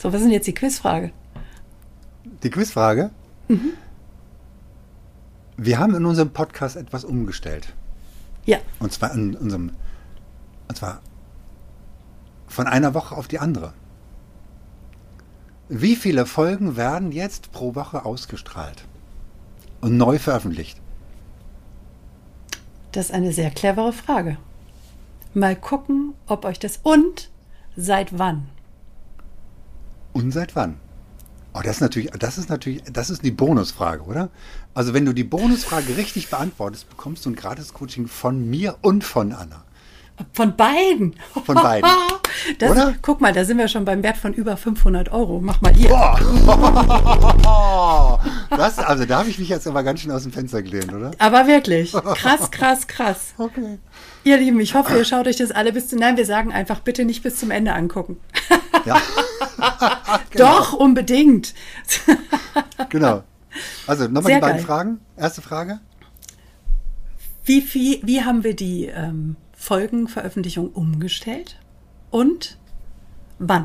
So, was ist denn jetzt die Quizfrage?
Die Quizfrage. Wir haben in unserem Podcast etwas umgestellt.
Ja,
Und zwar in unserem, und zwar von einer Woche auf die andere. Wie viele Folgen werden jetzt pro Woche ausgestrahlt und neu veröffentlicht?
Das ist eine sehr clevere Frage. Mal gucken, ob euch das und seit wann.
Und seit wann? Oh, das ist natürlich, das ist natürlich, das ist die Bonusfrage, oder? Also wenn du die Bonusfrage richtig beantwortest, bekommst du ein Gratis-Coaching von mir und von Anna.
Von beiden.
Von beiden. (laughs)
Das,
Oder?
Guck mal, da sind wir schon beim Wert von über 500 Euro. Mach mal ihr.
Boah. (laughs) Das, also da habe ich mich jetzt aber ganz schön aus dem Fenster gelehnt, oder?
Aber wirklich. Krass, krass, krass.
Okay.
Ihr Lieben, ich hoffe, ihr schaut euch das alle bis zum. Nein, wir sagen einfach bitte nicht bis zum Ende angucken.
Ja. (laughs)
Doch, unbedingt.
Genau. Also nochmal die beiden
geil.
Fragen. Erste Frage.
Wie, viel, wie haben wir die ähm, Folgenveröffentlichung umgestellt? Und wann?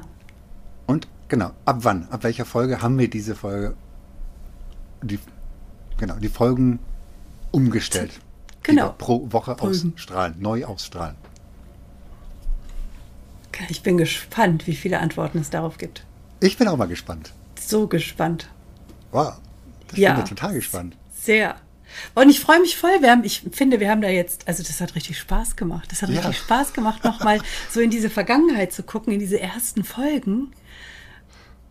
Und genau, ab wann, ab welcher Folge haben wir diese Folge, die, genau, die Folgen umgestellt? Die
Genau.
wir pro Woche
Folgen.
ausstrahlen, neu ausstrahlen.
Ich bin gespannt, wie viele Antworten es darauf gibt.
Ich bin auch mal gespannt.
So gespannt.
Wow. Das
Ja.
bin ich total gespannt.
Sehr. Und ich freue mich voll. Wir haben, ich finde, wir haben da jetzt, also das hat richtig Spaß gemacht. Das hat
Ja.
richtig Spaß gemacht, nochmal so in diese Vergangenheit zu gucken, in diese ersten Folgen.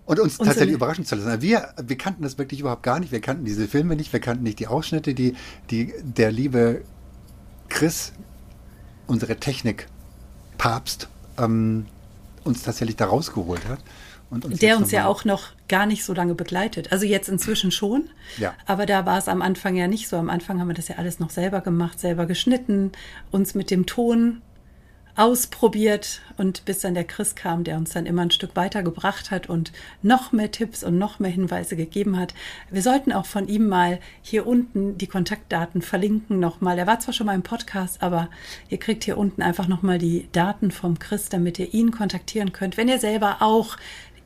Und uns
Und
tatsächlich
so-
überraschen zu lassen. Wir, wir kannten das wirklich überhaupt gar nicht. Wir kannten diese Filme nicht. Wir kannten nicht die Ausschnitte, die, die der liebe Chris, unsere Technik-Papst, ähm, uns tatsächlich da rausgeholt hat. Und uns
Der uns ja auch noch gar nicht so lange begleitet. Also jetzt inzwischen schon.
Ja.
Aber da war es am Anfang ja nicht so. Am Anfang haben wir das ja alles noch selber gemacht, selber geschnitten, uns mit dem Ton ausprobiert und bis dann der Chris kam, der uns dann immer ein Stück weiter gebracht hat und noch mehr Tipps und noch mehr Hinweise gegeben hat. Wir sollten auch von ihm mal hier unten die Kontaktdaten verlinken nochmal. Er war zwar schon mal im Podcast, aber ihr kriegt hier unten einfach nochmal die Daten vom Chris, damit ihr ihn kontaktieren könnt, wenn ihr selber auch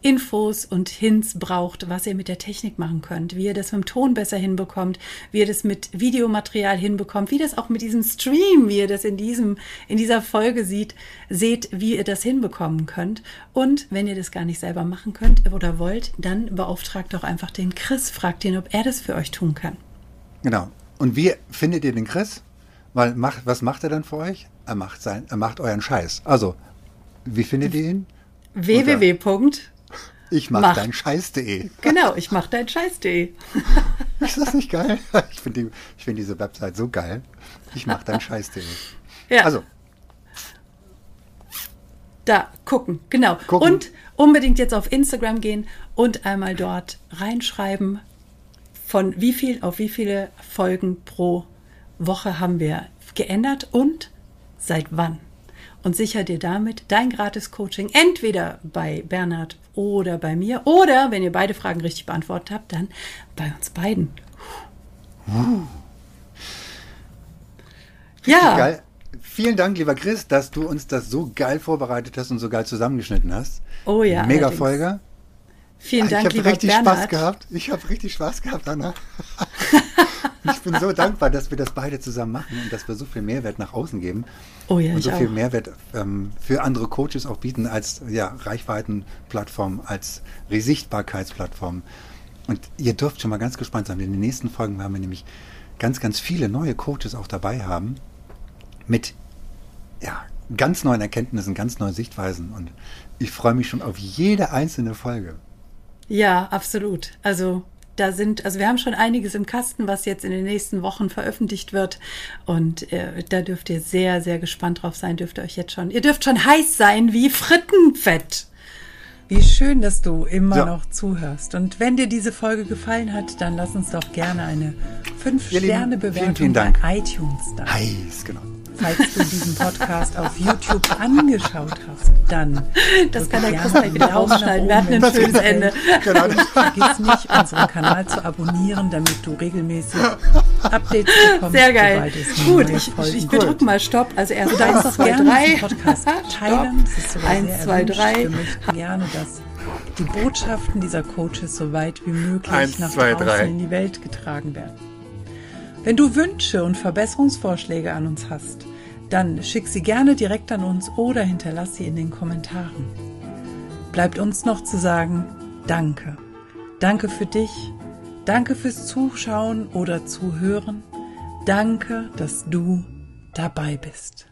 Infos und Hints braucht, was ihr mit der Technik machen könnt, wie ihr das mit dem Ton besser hinbekommt, wie ihr das mit Videomaterial hinbekommt, wie das auch mit diesem Stream, wie ihr das in diesem, in dieser Folge sieht, seht, wie ihr das hinbekommen könnt. Und wenn ihr das gar nicht selber machen könnt oder wollt, dann beauftragt doch einfach den Chris, fragt ihn, ob er das für euch tun kann.
Genau. Und wie findet ihr den Chris? Weil macht, was macht er dann für euch? Er macht sein, er macht euren Scheiß. Also, wie findet ihr ihn?
www.
Ich mach,
Mach.
dein Scheiß.de.
Genau, ich mach dein Scheiß.de. (laughs)
Ist das nicht geil? (laughs) Ich finde die, ich find diese Website so geil. Ich mach dein Scheiß.de.
Ja.
Also,
Da gucken, genau.
Gucken.
Und unbedingt jetzt auf Instagram gehen und einmal dort reinschreiben, von wie viel auf wie viele Folgen pro Woche haben wir geändert und seit wann. Und sicher dir damit dein Gratis-Coaching entweder bei Bernhard oder bei mir oder, wenn ihr beide Fragen richtig beantwortet habt, dann bei uns beiden. Ja,
geil. Vielen Dank, lieber Chris, dass du uns das so geil vorbereitet hast und so geil zusammengeschnitten hast.
Oh ja,
Mega
allerdings.
Folge.
vielen
ich
Dank,
habe
lieber
richtig
Bernhard.
Spaß gehabt. Ich habe richtig Spaß gehabt, Anna. (laughs) (laughs) ich bin so dankbar, dass wir das beide zusammen machen und dass wir so viel Mehrwert nach außen geben
Oh ja,
und so viel
auch.
Mehrwert ähm, für andere Coaches auch bieten als ja, Reichweitenplattform, als Sichtbarkeitsplattform. Und ihr dürft schon mal ganz gespannt sein. In den nächsten Folgen werden wir nämlich ganz, ganz viele neue Coaches auch dabei haben mit ja, ganz neuen Erkenntnissen, ganz neuen Sichtweisen. Und ich freue mich schon auf jede einzelne Folge.
Ja, absolut. Also da sind, also wir haben schon einiges im Kasten, was jetzt in den nächsten Wochen veröffentlicht wird. Und äh, da dürft ihr sehr, sehr gespannt drauf sein, dürft ihr euch jetzt schon. Ihr dürft schon heiß sein wie Frittenfett. Wie schön, dass du immer
Ja.
noch zuhörst. Und wenn dir diese Folge gefallen hat, dann lass uns doch gerne eine
Ihr Lieben,
5-Sterne-Bewertung
vielen, vielen Dank.
bei iTunes da.
Heiß, genau.
Falls du diesen Podcast auf YouTube angeschaut hast, dann. Das kann der
gerne
Chris gleich wieder rausschneiden. Wir hatten ein schönes Ende.
Genau.
Und (laughs) vergiss nicht, unseren Kanal zu abonnieren, damit du regelmäßig Updates bekommst.
Sehr geil.
sobald es
Gut, ich, ich, drücken mal Stopp. Also erst
Du darfst
eins,
auch
zwei,
gerne
drei.
diesen Podcast (laughs) teilen. Das ist sogar
Eins,
sehr
zwei,
erwünscht.
drei.
Wir möchten gerne, dass die Botschaften dieser Coaches so weit wie möglich
Eins,
nach
zwei,
draußen
drei.
in die Welt getragen werden. Wenn du Wünsche und Verbesserungsvorschläge an uns hast, dann schick sie gerne direkt an uns oder hinterlass sie in den Kommentaren. Bleibt uns noch zu sagen,
danke. Danke für dich. Danke fürs Zuschauen oder Zuhören. Danke, dass du dabei bist.